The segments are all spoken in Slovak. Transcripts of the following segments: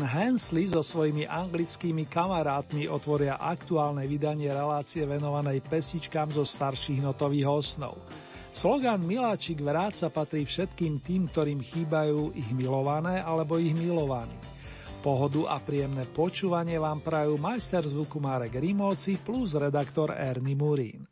Ken Hensley so svojimi anglickými kamarátmi otvoria aktuálne vydanie relácie venovanej pesičkám zo starších notových osnov. Slogan Miláčik vráca patrí všetkým tým, ktorým chýbajú ich milované alebo ich milovaní. Pohodu a príjemné počúvanie vám prajú majster zvuku Marek Rimóci plus redaktor Ernie Murín.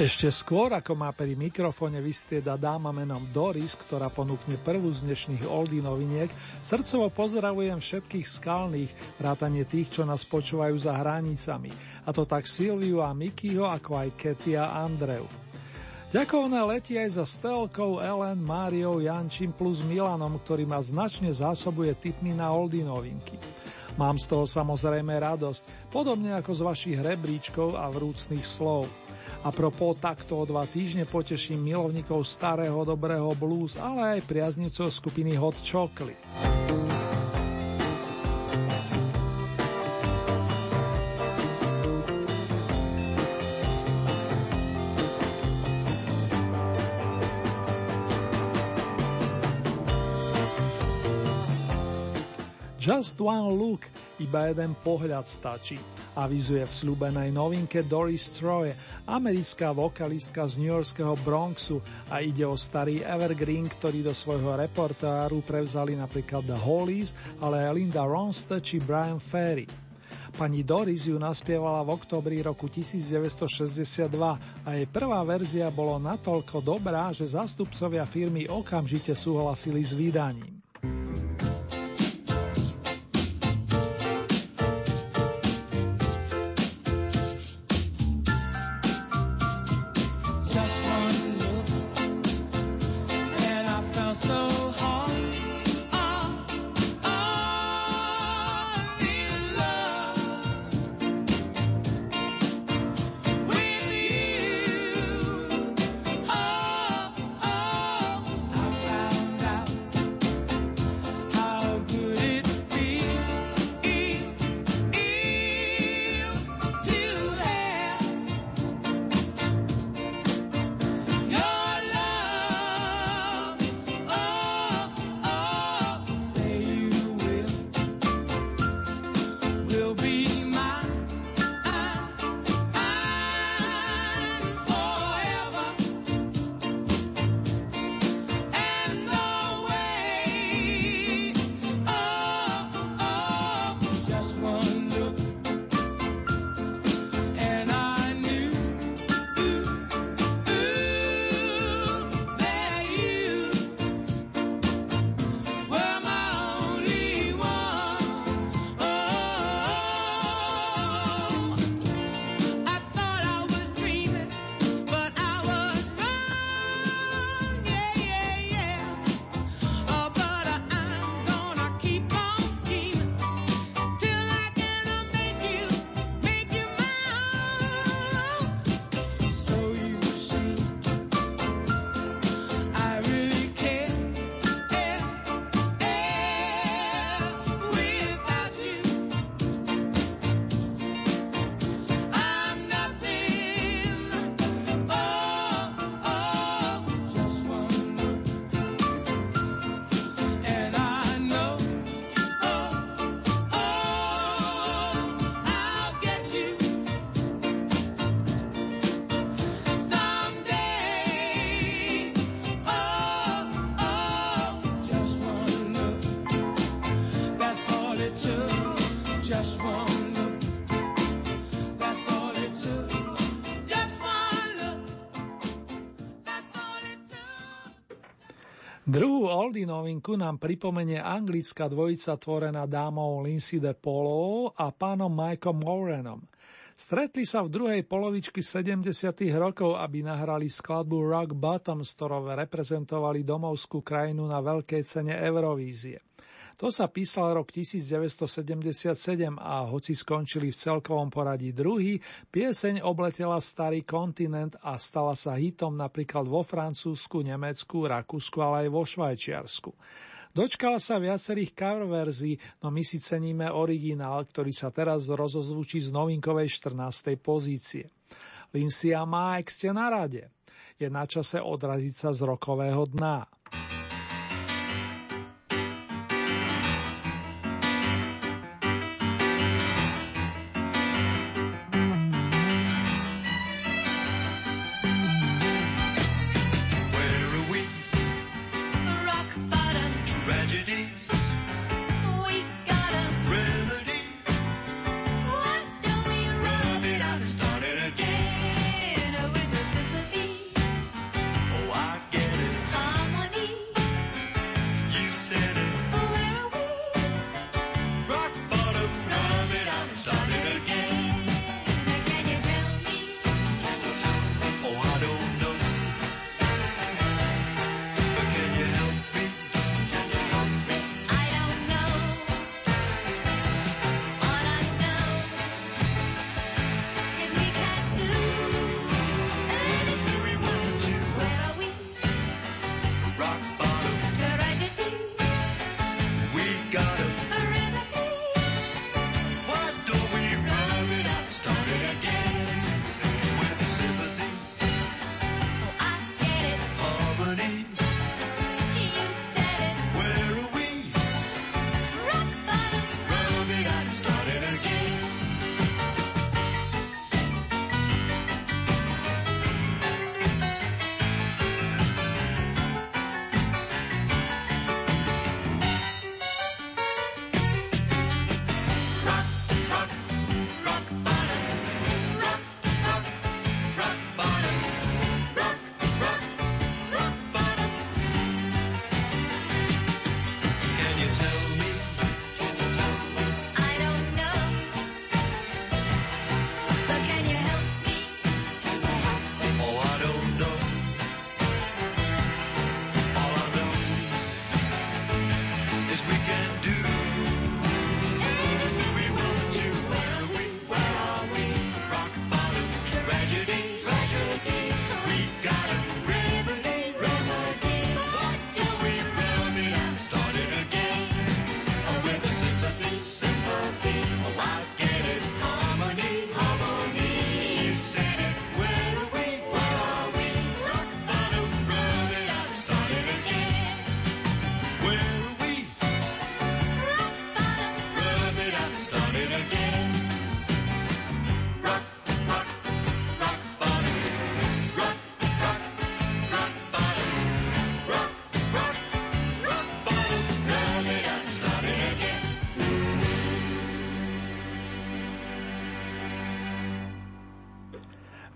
Ešte skôr, ako má pri mikrofóne vystrieda dáma menom Doris, ktorá ponúkne prvú z dnešných oldy noviniek, srdcovo pozdravujem všetkých skalných, vrátane tých, čo nás počúvajú za hranicami, a to tak Silviu a Mikyho, ako aj Katy a Andreu. Ďakovné letí aj za Stelkou, Ellen, Máriou, Jančím plus Milanom, ktorý ma značne zásobuje tipmi na oldy novinky. Mám z toho samozrejme radosť, podobne ako z vašich rebríčkov a vrúcných slov. A propos takto o dva týždne poteším milovníkov starého dobrého blues, ale aj priaznicov skupiny Hot Chocolate. Just one look, iba jeden pohľad stačí. Avizuje v slúbenej novinke Doris Troy, americká vokalistka z New Yorkského Bronxu a ide o starý evergreen, ktorý do svojho repertoáru prevzali napríklad The Hollies, ale aj Linda Ronstadt či Brian Ferry. Pani Doris ju naspievala v oktobri roku 1962 a jej prvá verzia bolo natoľko dobrá, že zástupcovia firmy okamžite súhlasili s vydaním. Druhú oldy novinku nám pripomenie anglická dvojica tvorená dámou Lindsay de Polo a pánom Mikeom Morenom. Stretli sa v druhej polovičky 70. rokov, aby nahrali skladbu Rock Bottom, s ktorou reprezentovali domovskú krajinu na veľkej cene Eurovízie. To sa písal rok 1977 a hoci skončili v celkovom poradí druhý, pieseň obletela starý kontinent a stala sa hitom napríklad vo Francúzsku, Nemecku, Rakúsku, ale aj vo Švajčiarsku. Dočkala sa viacerých cover verzií, no my si ceníme originál, ktorý sa teraz rozozvučí z novinkovej 14. pozície. Lindsay a Mike ste na rade. Je na čase odraziť sa z rokového dna.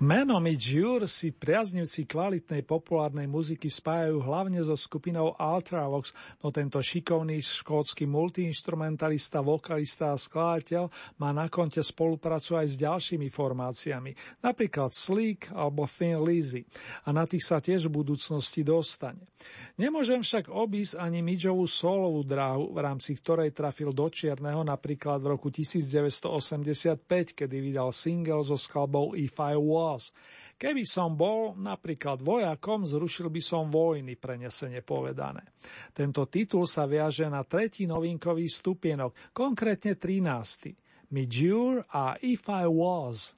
Meno mi Jure si priaznivci kvalitnej populárnej muziky spájajú hlavne so skupinou Ultravox, no tento šikovný škótsky multiinstrumentalista, vokalista a skladateľ má na konte spoluprácu aj s ďalšími formáciami, napríklad Sleek alebo Thin Lizzy a na tých sa tiež v budúcnosti dostane. Nemôžem však obísť ani Midžovú solovú dráhu, v rámci ktorej trafil do Čierneho napríklad v roku 1985, kedy vydal single so skladbou If I Was. Keby som bol napríklad vojakom, zrušil by som vojny, prenesene povedané. Tento titul sa viaže na tretí novinkový stupienok, konkrétne 13. Midjure a If I Was.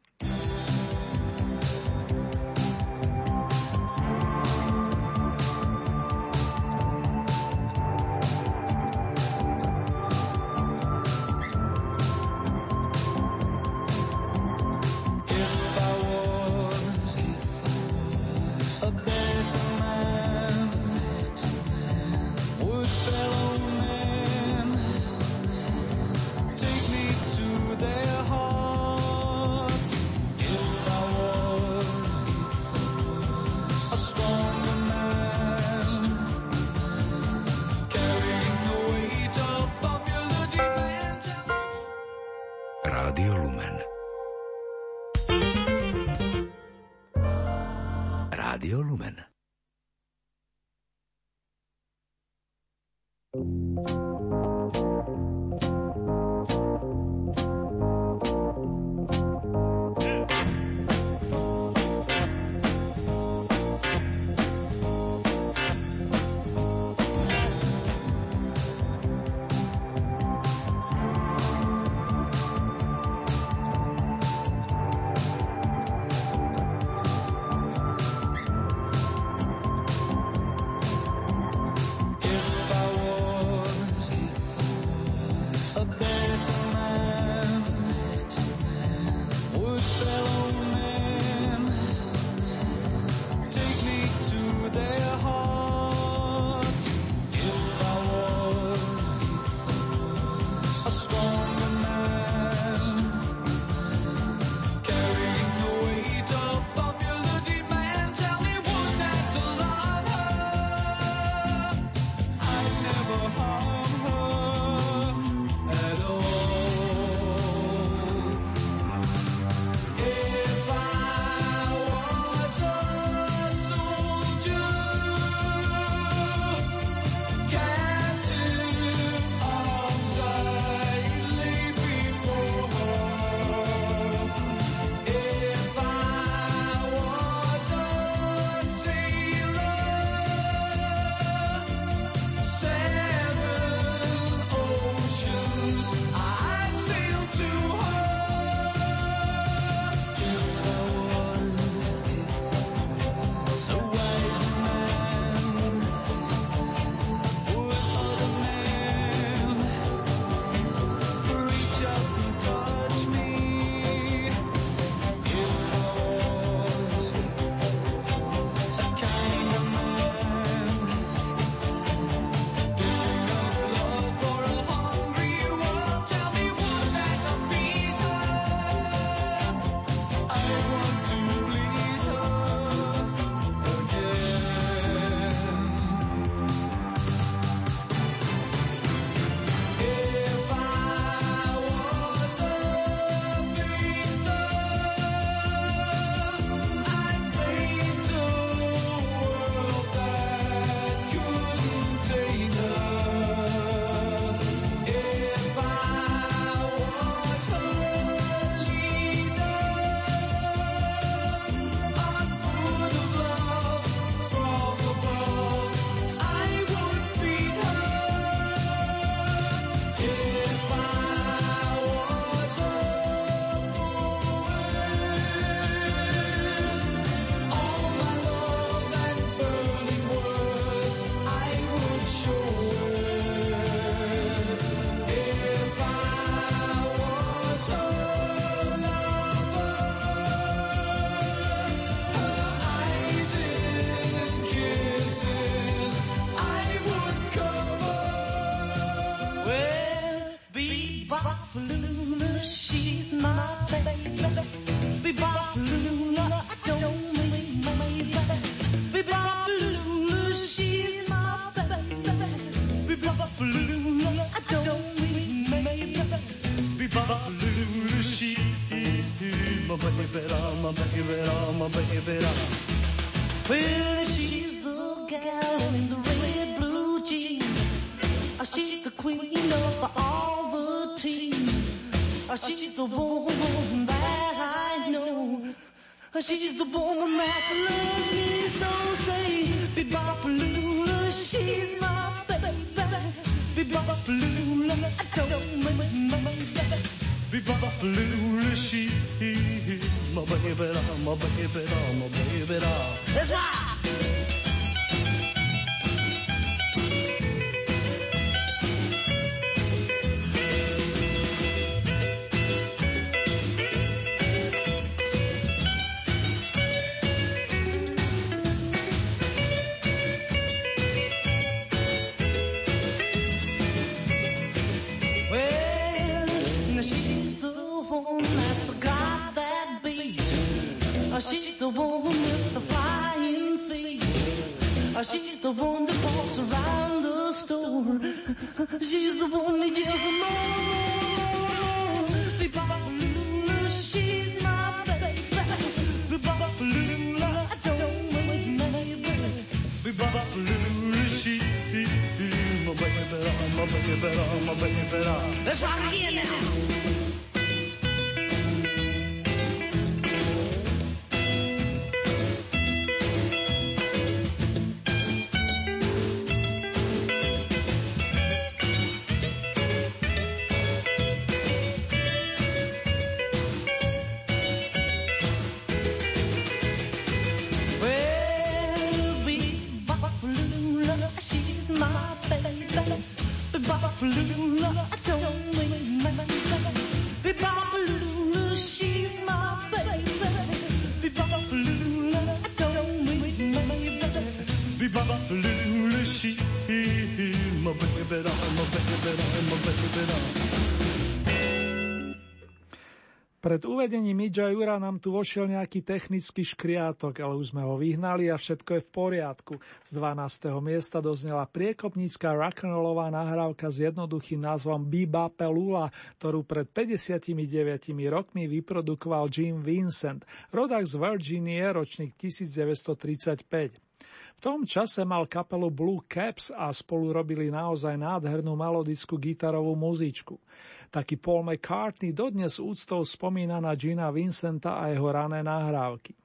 Pred uvedením Jura nám tu vošiel nejaký technický škriátok, ale už sme ho vyhnali a všetko je v poriadku. Z 12. miesta doznela priekopnícka rock'n'rollová nahrávka s jednoduchým názvom Biba Pelula, ktorú pred 59 rokmi vyprodukoval Jim Vincent, rodak z Virginie, ročník 1935. V tom čase mal kapelu Blue Caps a spolu robili naozaj nádhernú melodickú gitarovú muzičku. Taký Paul McCartney dodnes úctou spomína na Gina Vincenta a jeho rané nahrávky.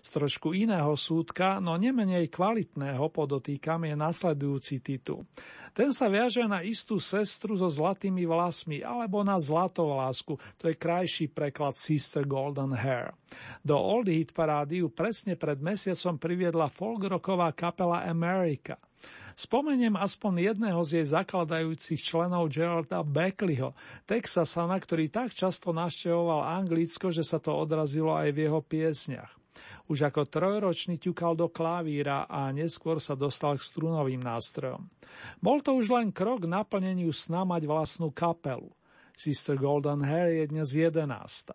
Z trošku iného súdka, no nemenej kvalitného podotýkam je nasledujúci titul. Ten sa viaže na istú sestru so zlatými vlasmi alebo na zlatovlásku, to je krajší preklad Sister Golden Hair. Do Old Hit parády ju presne pred mesiacom priviedla folkrocková kapela America – Spomeniem aspoň jedného z jej zakladajúcich členov Geralda Beckleyho, Texasana, ktorý tak často navštevoval Anglicko, že sa to odrazilo aj v jeho piesniach. Už ako trojročný ťukal do klavíra a neskôr sa dostal k strunovým nástrojom. Bol to už len krok naplneniu sna mať vlastnú kapelu. Sister Golden Hair je dnes jedenásta.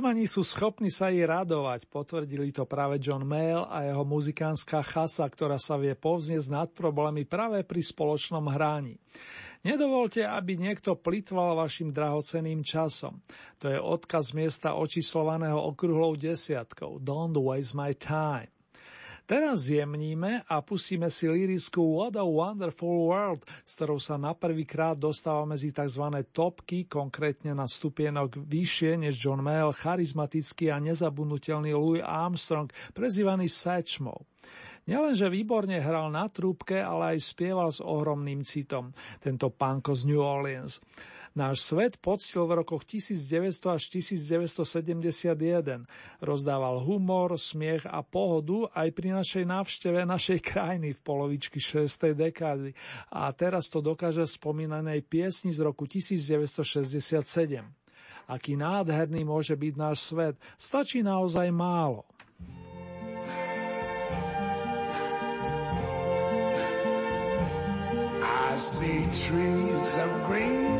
Bluesmani sú schopní sa jej radovať, potvrdili to práve John Mayle a jeho muzikánska chasa, ktorá sa vie povznieť nad problémy práve pri spoločnom hráni. Nedovolte, aby niekto plitval vašim drahoceným časom. To je odkaz miesta očíslovaného okruhlou desiatkou. Don't waste my time. Teraz zjemníme a pustíme si líriskú What a Wonderful World, s ktorou sa na prvýkrát dostáva medzi tzv. topky, konkrétne na stupienok vyššie než John Mayall, charizmatický a nezabudnutelný Louis Armstrong, prezývaný Satchmo. Nielenže výborne hral na trúbke, ale aj spieval s ohromným citom, tento pánko z New Orleans. Náš svet poctil v rokoch 1900 až 1971. Rozdával humor, smiech a pohodu aj pri našej návšteve našej krajiny v polovičky 6. dekády. A teraz to dokáže spomínanej piesni z roku 1967. Aký nádherný môže byť náš svet, stačí naozaj málo. I see trees of green,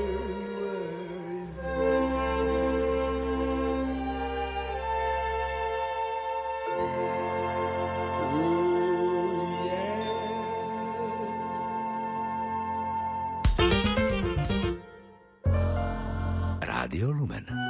Human.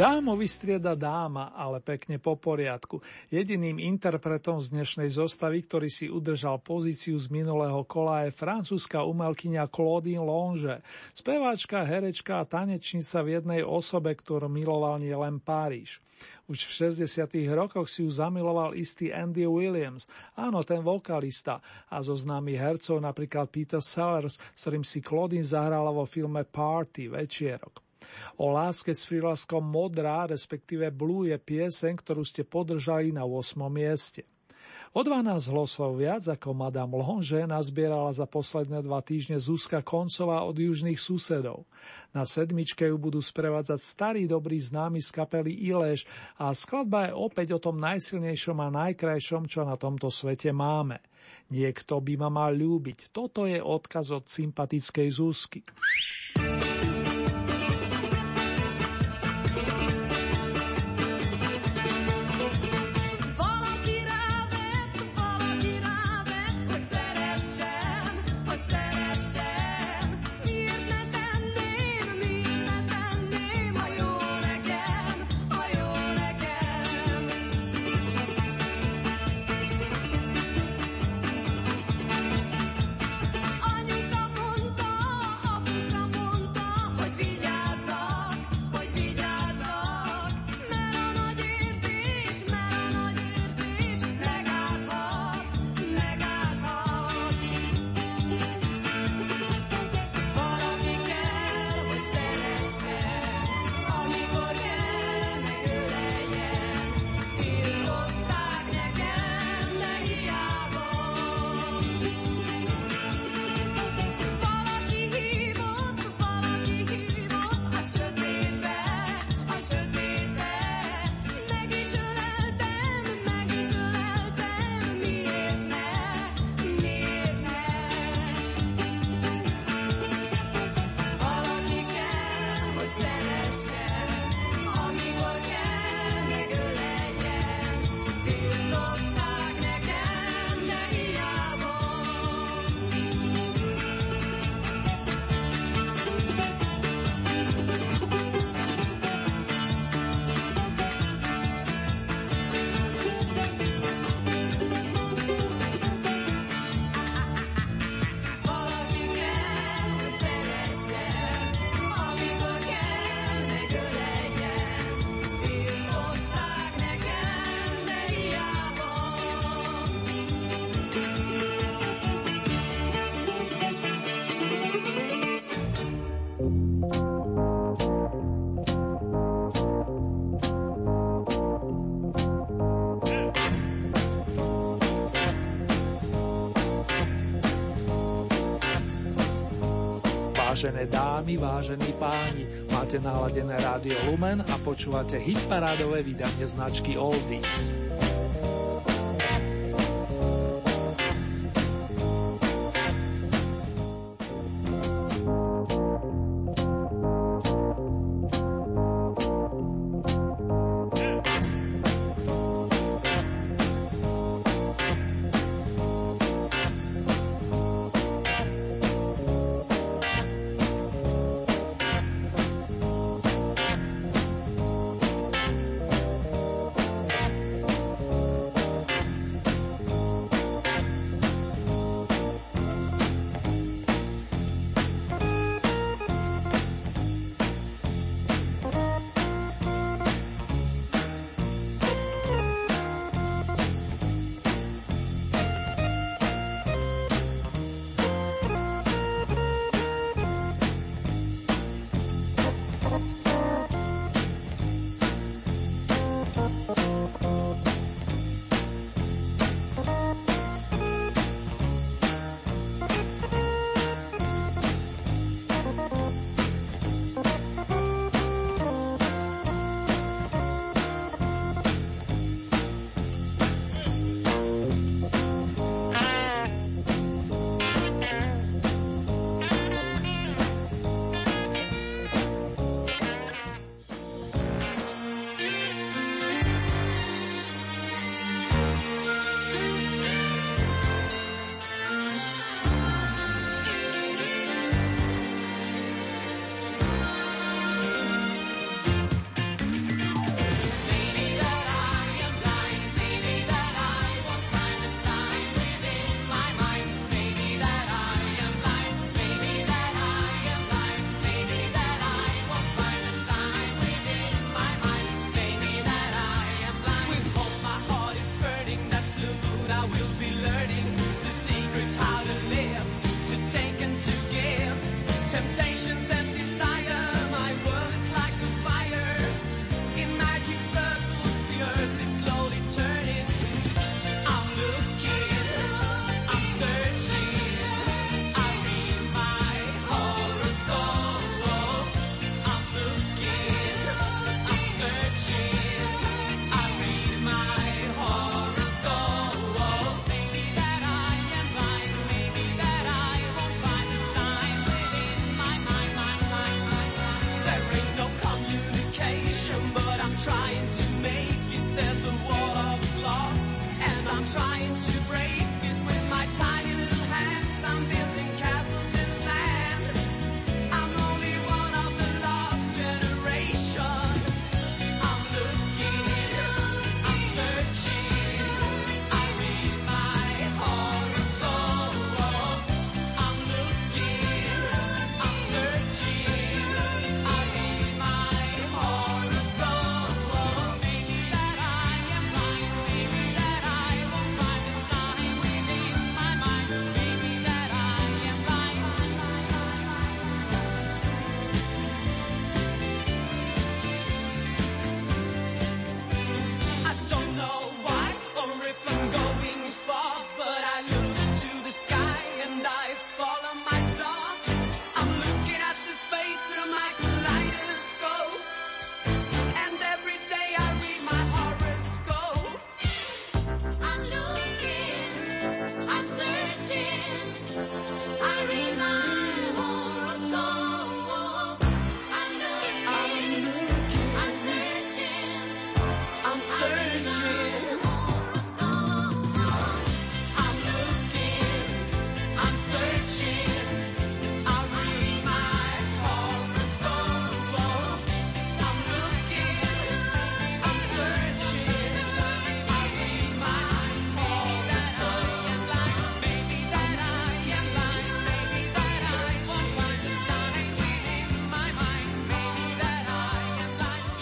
Dámo vystrieda dáma, ale pekne po poriadku. Jediným interpretom z dnešnej zostavy, ktorý si udržal pozíciu z minulého kola je francúzska umelkyňa Claudine Longe, speváčka, herečka a tanečnica v jednej osobe, ktorú miloval nielen Páriž. Už v 60. rokoch si ju zamiloval istý Andy Williams, áno, ten vokalista, a zo známych hercov napríklad Peter Sellers, s ktorým si Claudine zahrala vo filme Party, Večierok. O láske s prílaskom modrá, respektíve blue je pieseň, ktorú ste podržali na 8. mieste. O 12 hlasov viac ako Madame Longe nazbierala za posledné dva týždne Zuzka Koncová od južných susedov. Na sedmičke ju budú sprevádzať starý dobrý známy z kapely Ileš a skladba je opäť o tom najsilnejšom a najkrajšom, čo na tomto svete máme. Niekto by ma mal ľúbiť. Toto je odkaz od sympatickej Zuzky. Vážené dámy, vážení páni, máte naladené rádio Lumen a počúvate hitparádové vydanie značky Oldies.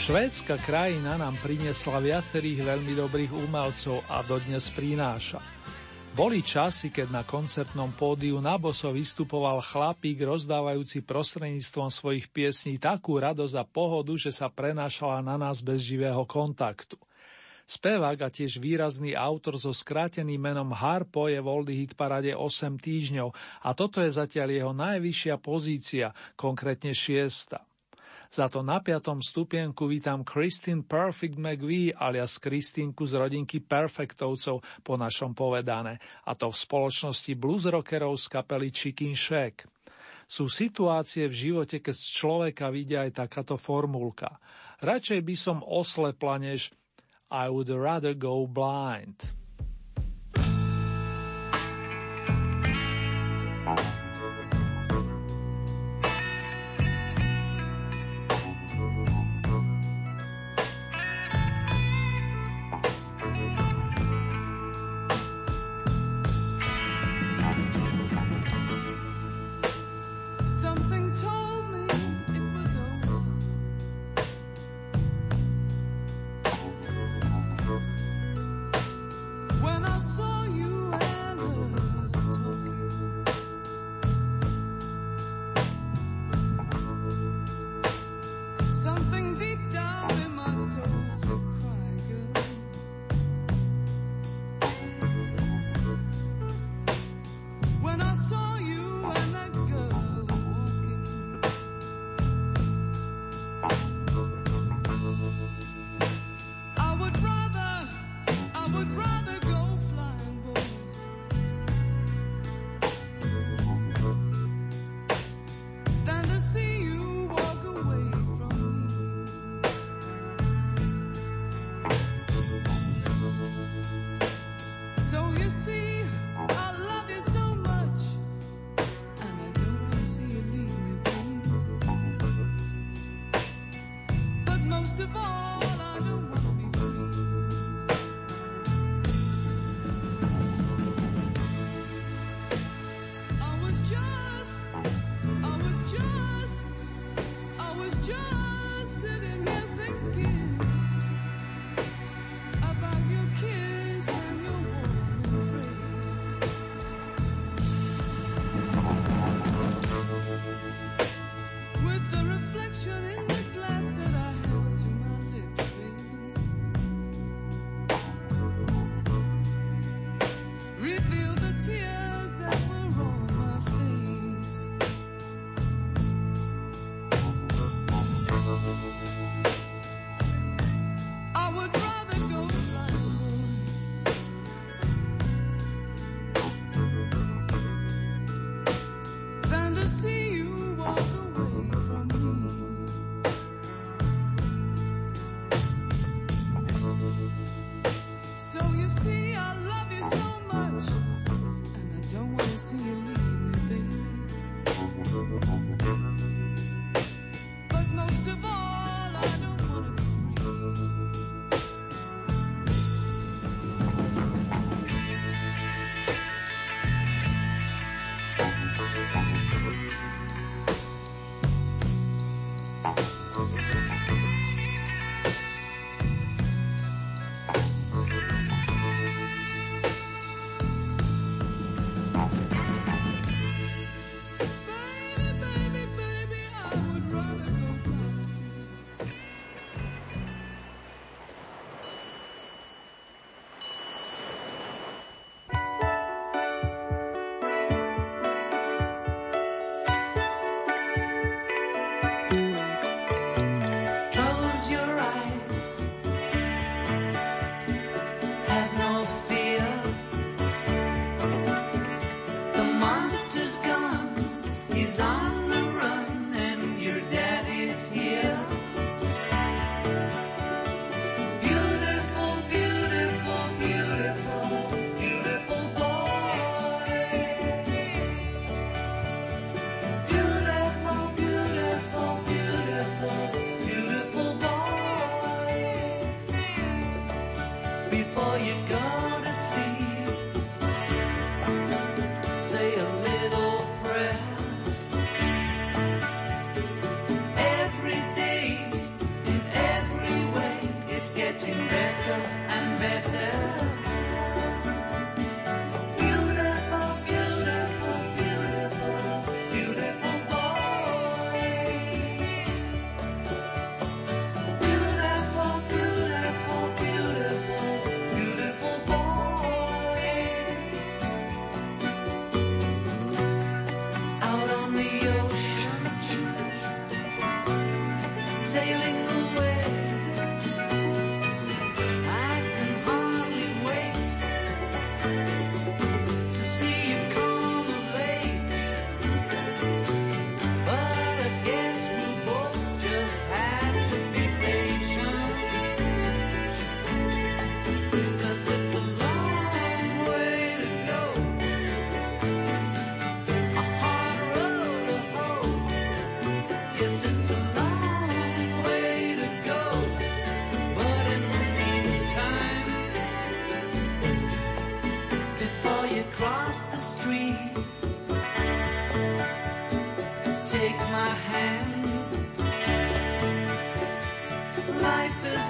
Švédska krajina nám priniesla viacerých veľmi dobrých umelcov a dodnes prináša. Boli časy, keď na koncertnom pódiu na boso vystupoval chlapík rozdávajúci prostredníctvom svojich piesní takú radosť a pohodu, že sa prenášala na nás bez živého kontaktu. Spevák a tiež výrazný autor so skráteným menom Harpo je v Oldie Hit parade 8 týždňov a toto je zatiaľ jeho najvyššia pozícia, konkrétne šiesta. Za to na piatom stupienku vítam Christine Perfect McVie alias Kristínku z rodinky Perfektovcov po našom povedané, a to v spoločnosti blues rockerov z kapely Chicken Shack. Sú situácie v živote, keď z človeka vidia aj takáto formulka. Radšej by som oslepla, než I would rather go blind.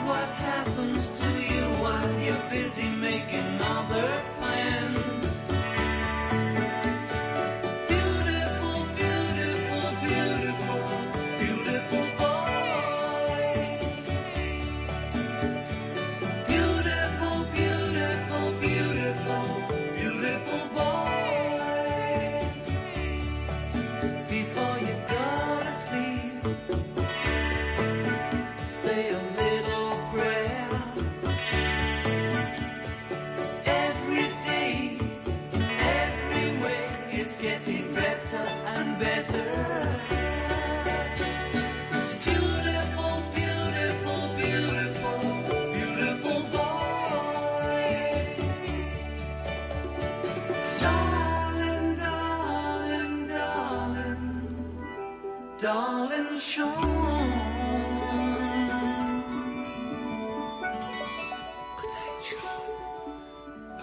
What happens to you while you're busy making other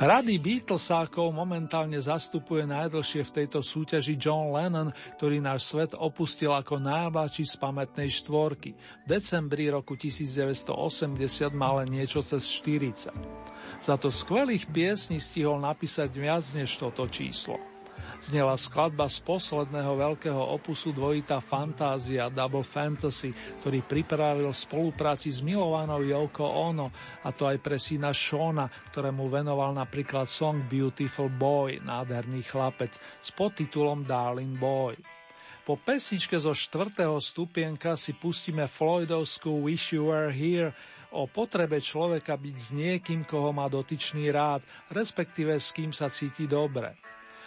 Rady Beatlesákov momentálne zastupuje najdlhšie v tejto súťaži John Lennon, ktorý náš svet opustil ako najmladší z pamätnej štvorky. V decembri roku 1980 mal niečo cez 40. Za to skvelých piesní stihol napísať viac než toto číslo. Znela skladba z posledného veľkého opusu dvojita Fantázia Double Fantasy, ktorý pripravil v spolupráci s milovanou Yoko Ono, a to aj pre syna Shona, ktorému venoval napríklad song Beautiful Boy, nádherný chlapec, s podtitulom Darling Boy. Po pesničke zo štvrtého stupienka si pustíme Floydovskú Wish You Were Here, o potrebe človeka byť s niekým, koho má dotyčný rád, respektíve s kým sa cíti dobre.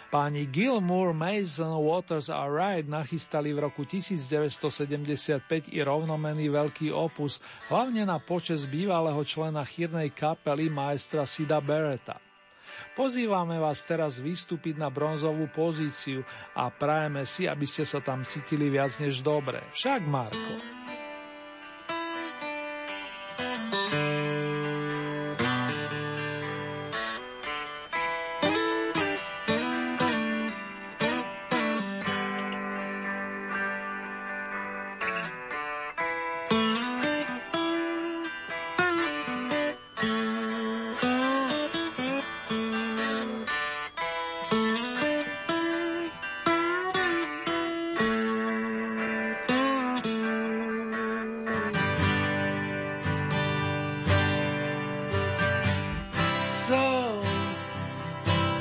Páni Gilmour, Mason, Waters a Wright nachystali v roku 1975 i rovnomený veľký opus, hlavne na počas bývalého člena chýrnej kapely maestra Sida Beretta. Pozývame vás teraz vystúpiť na bronzovú pozíciu a prajeme si, aby ste sa tam cítili viac než dobre. Však, Marko.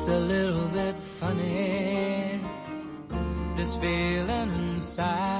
It's a little bit funny, this feeling inside.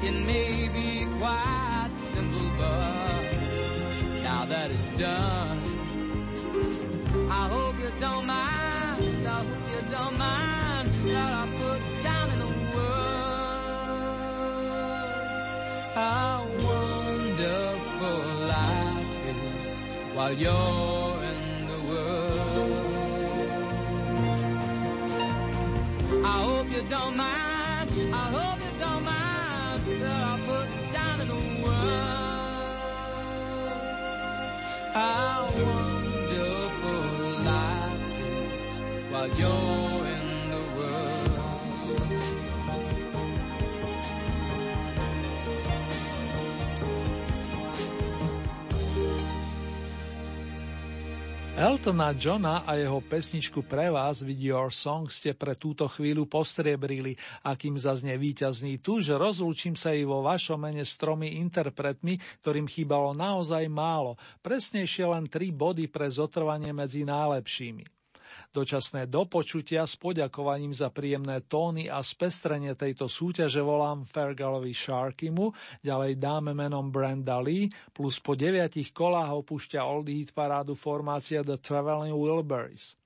It may be quite simple, but now that it's done, I hope you don't mind. I hope you don't mind that I put down in the words how wonderful life is while you're in the world. I hope you don't mind. Eltona Johna a jeho pesničku pre vás With Your Song ste pre túto chvíľu postriebrili a kým zaznie víťazný tu, že rozlúčim sa i vo vašom mene s tromi interpretmi, ktorým chýbalo naozaj málo, presnejšie len tri body pre zotrvanie medzi najlepšími. Dočasné dopočutia s poďakovaním za príjemné tóny a spestrenie tejto súťaže volám Fergalovi Sharkimu, ďalej dáme menom Brenda Lee, plus po deviatich kolách opúšťa Old Heat parádu formácia The Traveling Wilburys.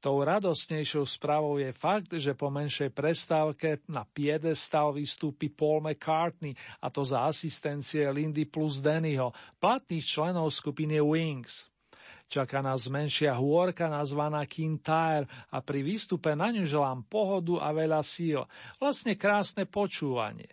Tou radostnejšou správou je fakt, že po menšej prestávke na piedestal vystúpi Paul McCartney, a to za asistencie Lindy plus Dannyho, platných členov skupiny Wings. Čaká nás menšia hôrka nazvaná Kintyre a pri výstupe na ňu želám pohodu a veľa síl. Vlastne krásne počúvanie.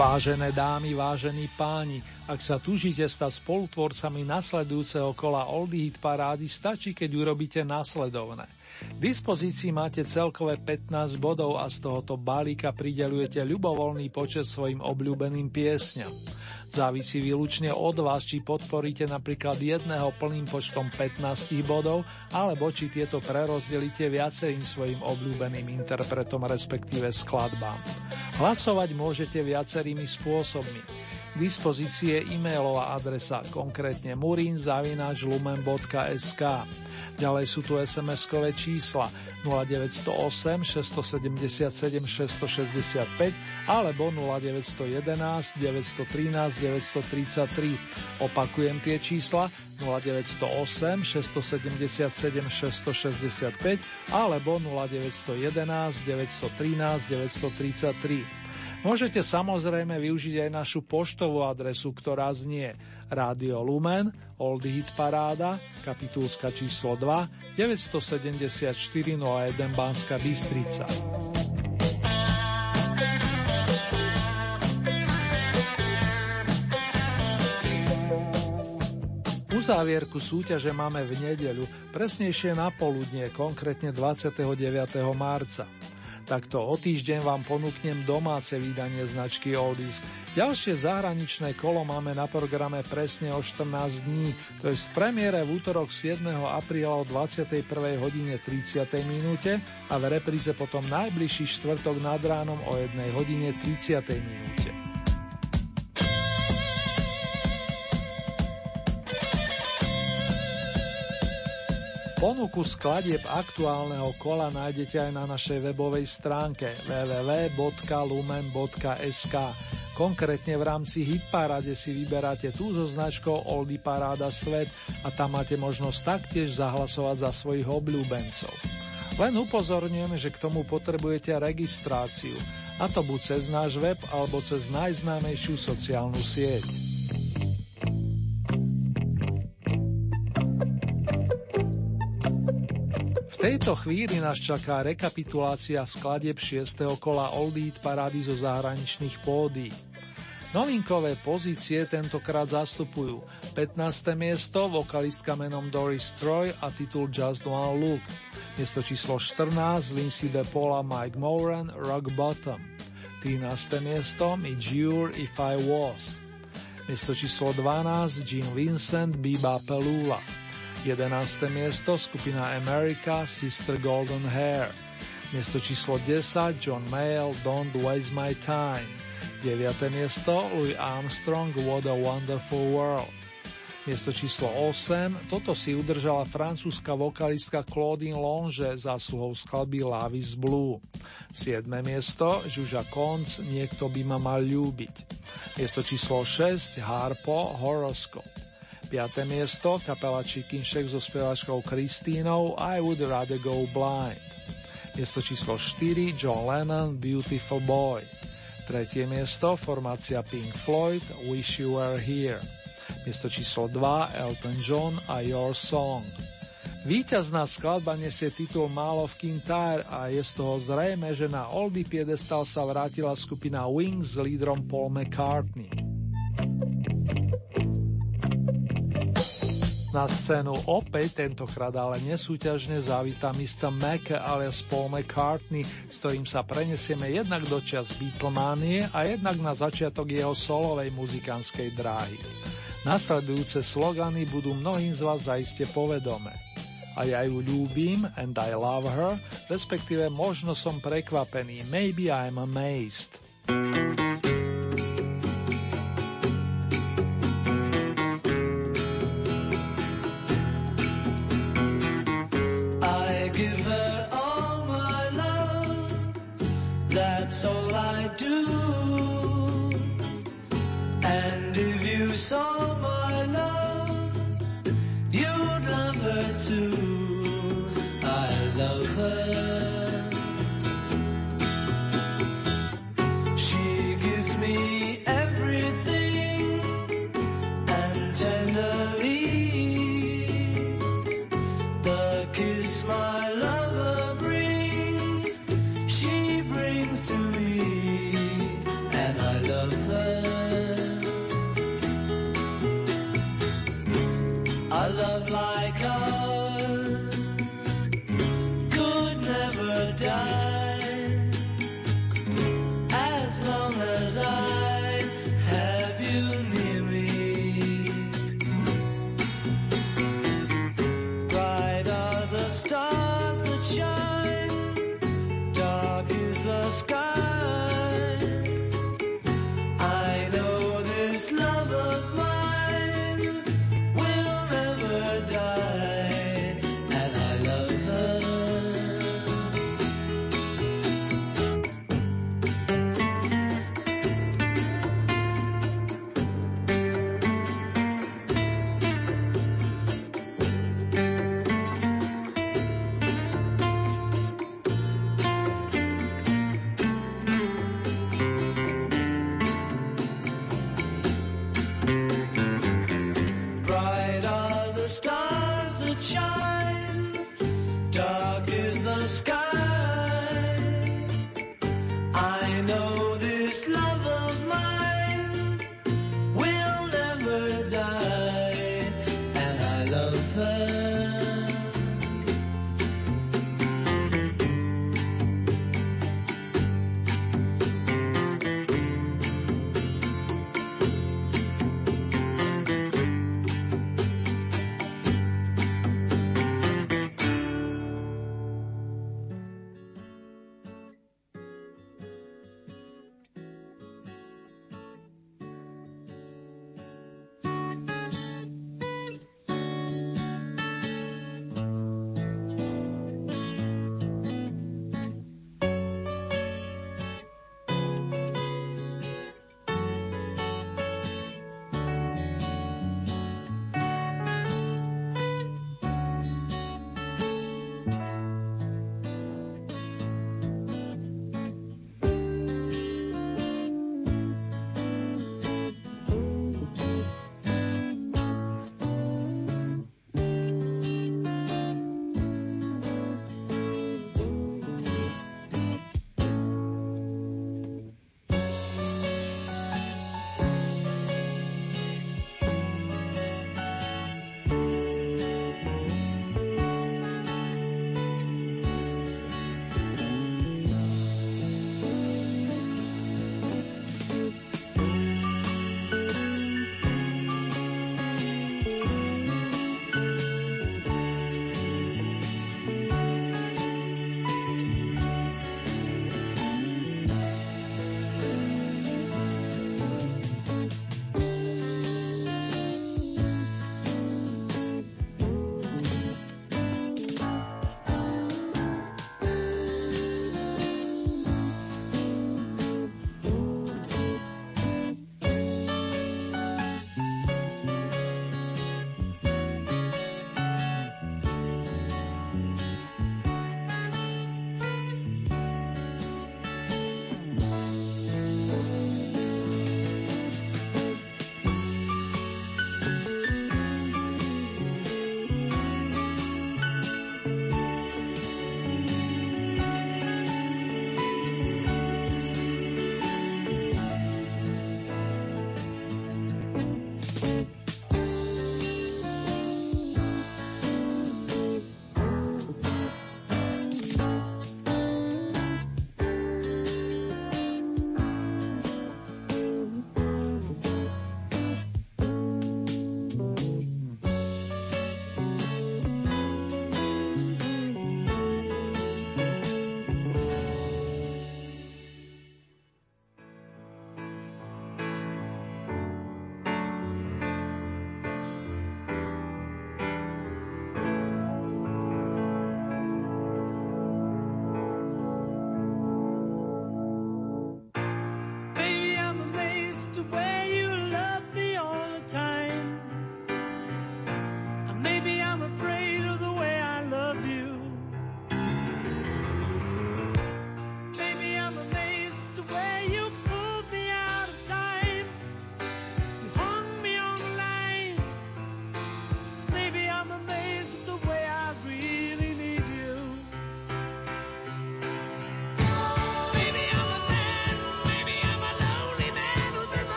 Vážené dámy, vážení páni, ak sa tužíte stať spolutvorcami nasledujúceho kola Oldie Hit parády, stačí, keď urobíte následovné. K dispozícii máte celkové 15 bodov a z tohoto balíka pridelujete ľubovoľný počet svojim obľúbeným piesňam. Závisí výlučne od vás, či podporíte napríklad jedného plným počtom 15 bodov, alebo či tieto prerozdelíte viacerým svojim obľúbeným interpretom, respektíve skladbám. Hlasovať môžete viacerými spôsobmi. K dispozícii je e-mailová adresa, konkrétne murinzavinačlumen.sk. Ďalej sú tu SMS-kové čísla 0908 677 665 alebo 0911 913 933. Opakujem tie čísla 0908 677 665 alebo 0911 913 933. Môžete samozrejme využiť aj našu poštovú adresu, ktorá znie Rádio Lumen, Old Hit Paráda, kapitulska číslo 2, 974 01 Banska Bystrica. Uzávierku súťaže máme v nedeľu, presnejšie na poludnie, konkrétne 29. marca. Takto o týždeň vám ponúknem domáce vydanie značky Oldies. Ďalšie zahraničné kolo máme na programe presne o 14 dní, to je z premiére v útorok 7. apríla o 21. hodine 30. minúte a v repríze potom najbližší štvrtok nad ránom o 1 hodine 30. minúte. Ponuku skladieb aktuálneho kola nájdete aj na našej webovej stránke www.lumen.sk. Konkrétne v rámci Hitparade si vyberáte tú so značkou Oldy Paráda Svet a tam máte možnosť taktiež zahlasovať za svojich obľúbencov. Len upozorňujeme, že k tomu potrebujete registráciu, a to buď cez náš web alebo cez najznámejšiu sociálnu sieť. Tejto chvíli nás čaká rekapitulácia skladieb 6. kola Old Eat parády zo zahraničných pódy. Novinkové pozície tentokrát zastupujú 15. miesto vokalistka menom Doris Troy a titul Just One Look, miesto číslo 14 Lindsay DePaul a Mike Moran Rock Bottom, 13. miesto It's Your If I Was, miesto číslo 12 Jim Vincent Biba Pelula, 11. miesto skupina America Sister Golden Hair. Miesto číslo 10 John Mayall Don't Waste My Time. 9. miesto Louis Armstrong What a Wonderful World. Miesto číslo 8, toto si udržala francúzska vokalistka Claudine Longe zásluhou skladby Lavis Blue. 7. miesto Žuža Konc Niekto by ma mal ľúbiť. Miesto číslo 6 Harpo Horoscope. 5. miesto kapela Shack so spevačkou Kristínou I Would Rather Go Blind. Miesto číslo 4 John Lennon Beautiful Boy. Tretie miesto formácia Pink Floyd Wish You Were Here. Miesto číslo 2 Elton John a Your Song. Výťazná skladba nesie titul Málo v Kintyre a je z toho zrejme, že na Oldie piedestal sa vrátila skupina Wings s lídrom Paul McCartney. Na scénu opäť tentokrát ale nesúťažne zavíta Mr. Mac alias Paul McCartney, s ktorým sa prenesieme jednak do čas Beatlemanie a jednak na začiatok jeho solovej muzikánskej dráhy. Nasledujúce slogany budú mnohým z vás zaiste povedome. A ja ju ľúbim and I love her, respektíve možno som prekvapený, maybe I'm amazed. all I do.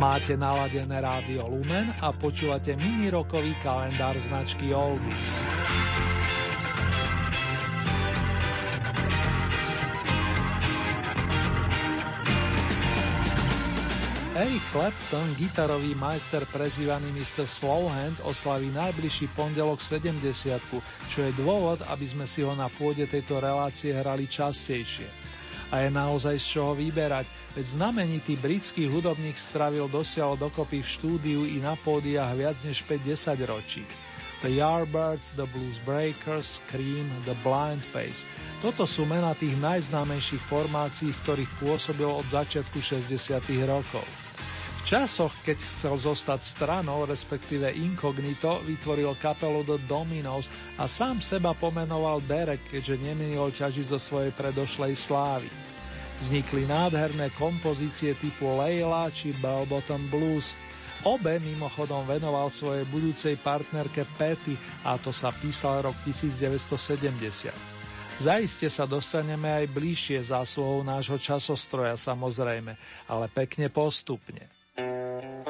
Máte naladené rádio Lumen a počúvate mini rokový kalendár značky Oldies. Eric Clapton, gitarový majster prezývaný Mr. Slowhand, oslaví najbližší pondelok 70 čo je dôvod, aby sme si ho na pôde tejto relácie hrali častejšie. A je naozaj z čoho vyberať, veď znamenitý britský hudobník stravil dosiaľ dokopy v štúdiu i na pódiach viac než 50 ročí. The Yardbirds, The Blues Breakers, Cream, The Blind Face. Toto sú mena tých najznámejších formácií, v ktorých pôsobil od začiatku 60. rokov. V časoch, keď chcel zostať stranou, respektíve inkognito, vytvoril kapelu The Dominos a sám seba pomenoval Derek, keďže neminul ťažiť zo svojej predošlej slávy. Vznikli nádherné kompozície typu Leila či Bell Bottom Blues. Obe mimochodom venoval svojej budúcej partnerke Patty a to sa písal rok 1970. Zaiste sa dostaneme aj bližšie zásluhou nášho časostroja samozrejme, ale pekne postupne. Thank you.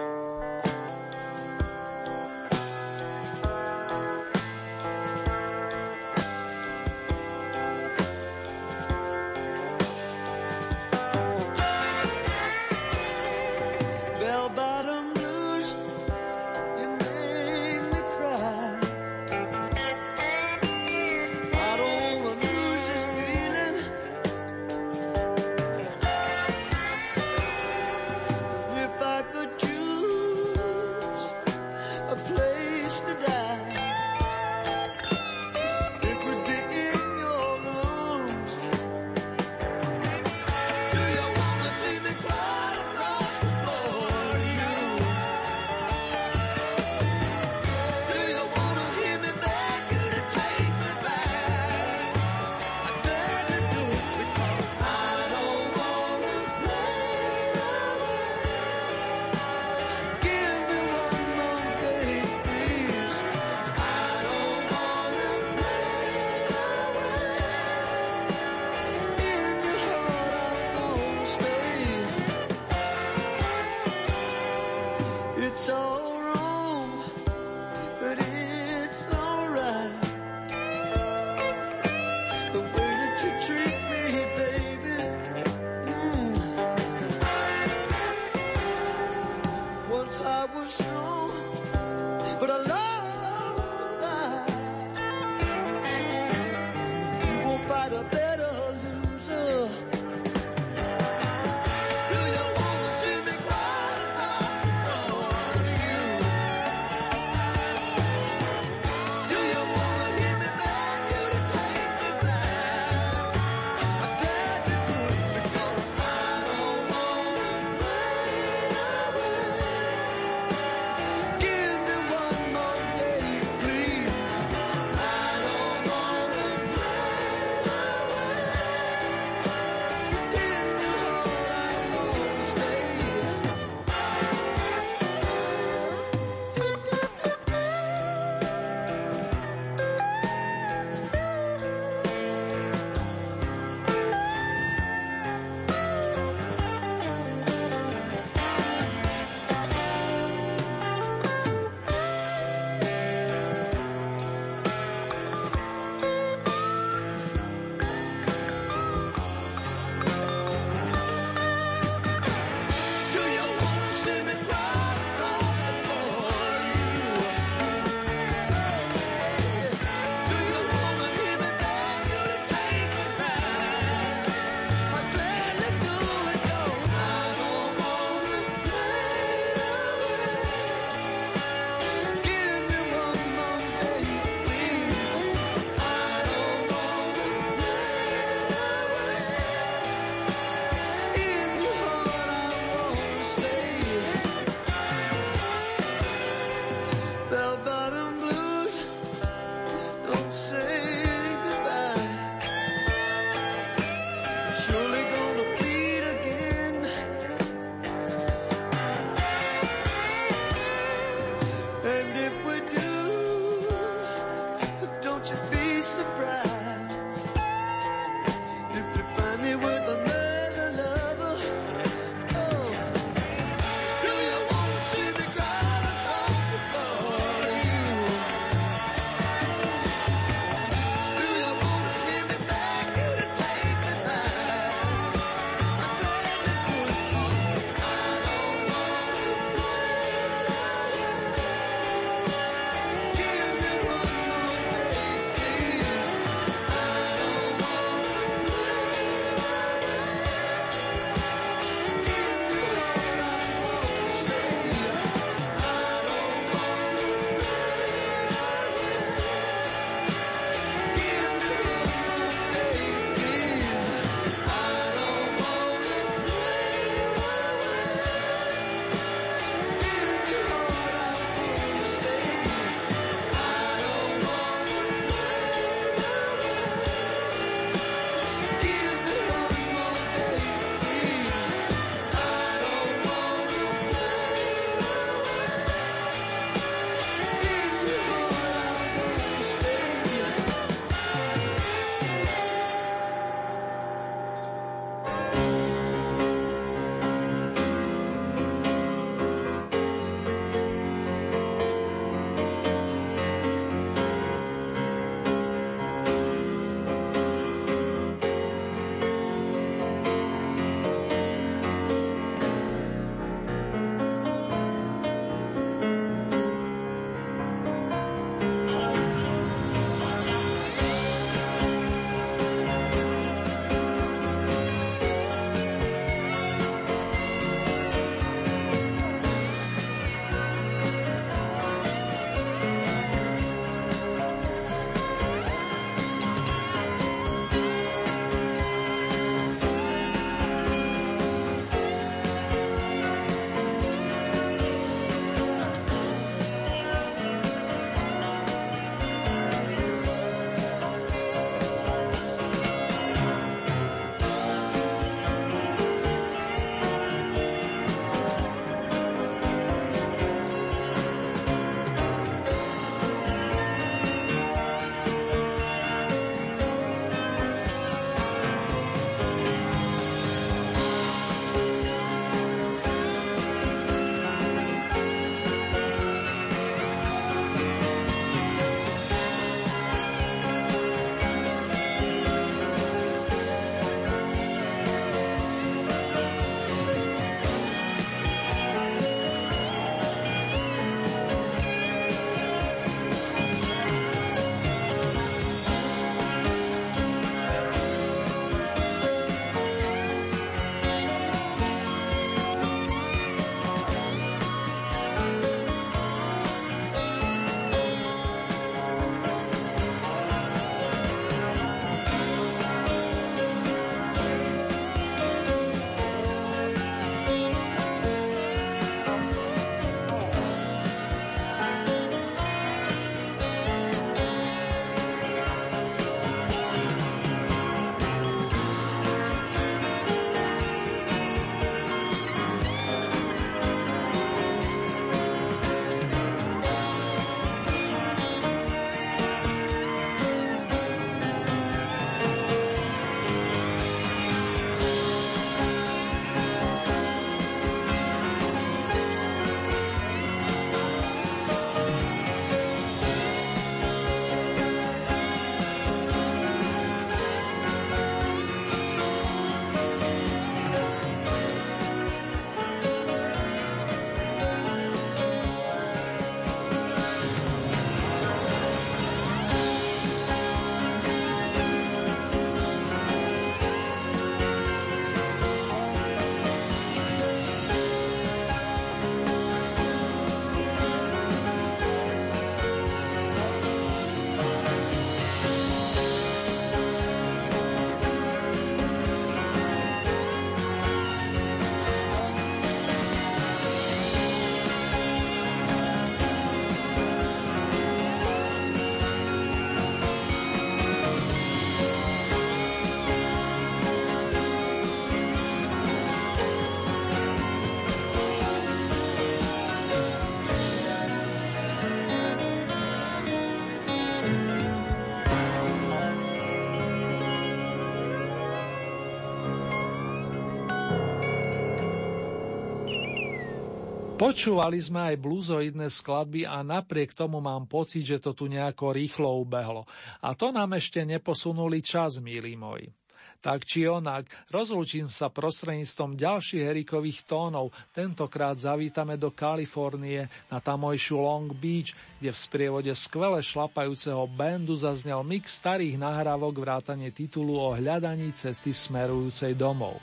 Počúvali sme aj bluzoidné skladby a napriek tomu mám pocit, že to tu nejako rýchlo ubehlo. A to nám ešte neposunuli čas, milí moji. Tak či onak, rozlúčim sa prostredníctvom ďalších Erikových tónov. Tentokrát zavítame do Kalifornie na tamojšiu Long Beach, kde v sprievode skvele šlapajúceho bandu zaznel mix starých nahrávok vrátane titulu o hľadaní cesty smerujúcej domov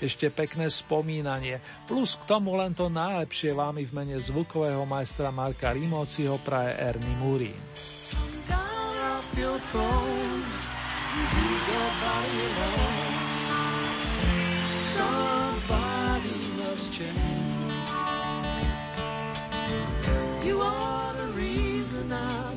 ešte pekné spomínanie. Plus k tomu len to najlepšie vámi v mene zvukového majstra Marka Rimóciho praje Ernie Muri. You are the reason I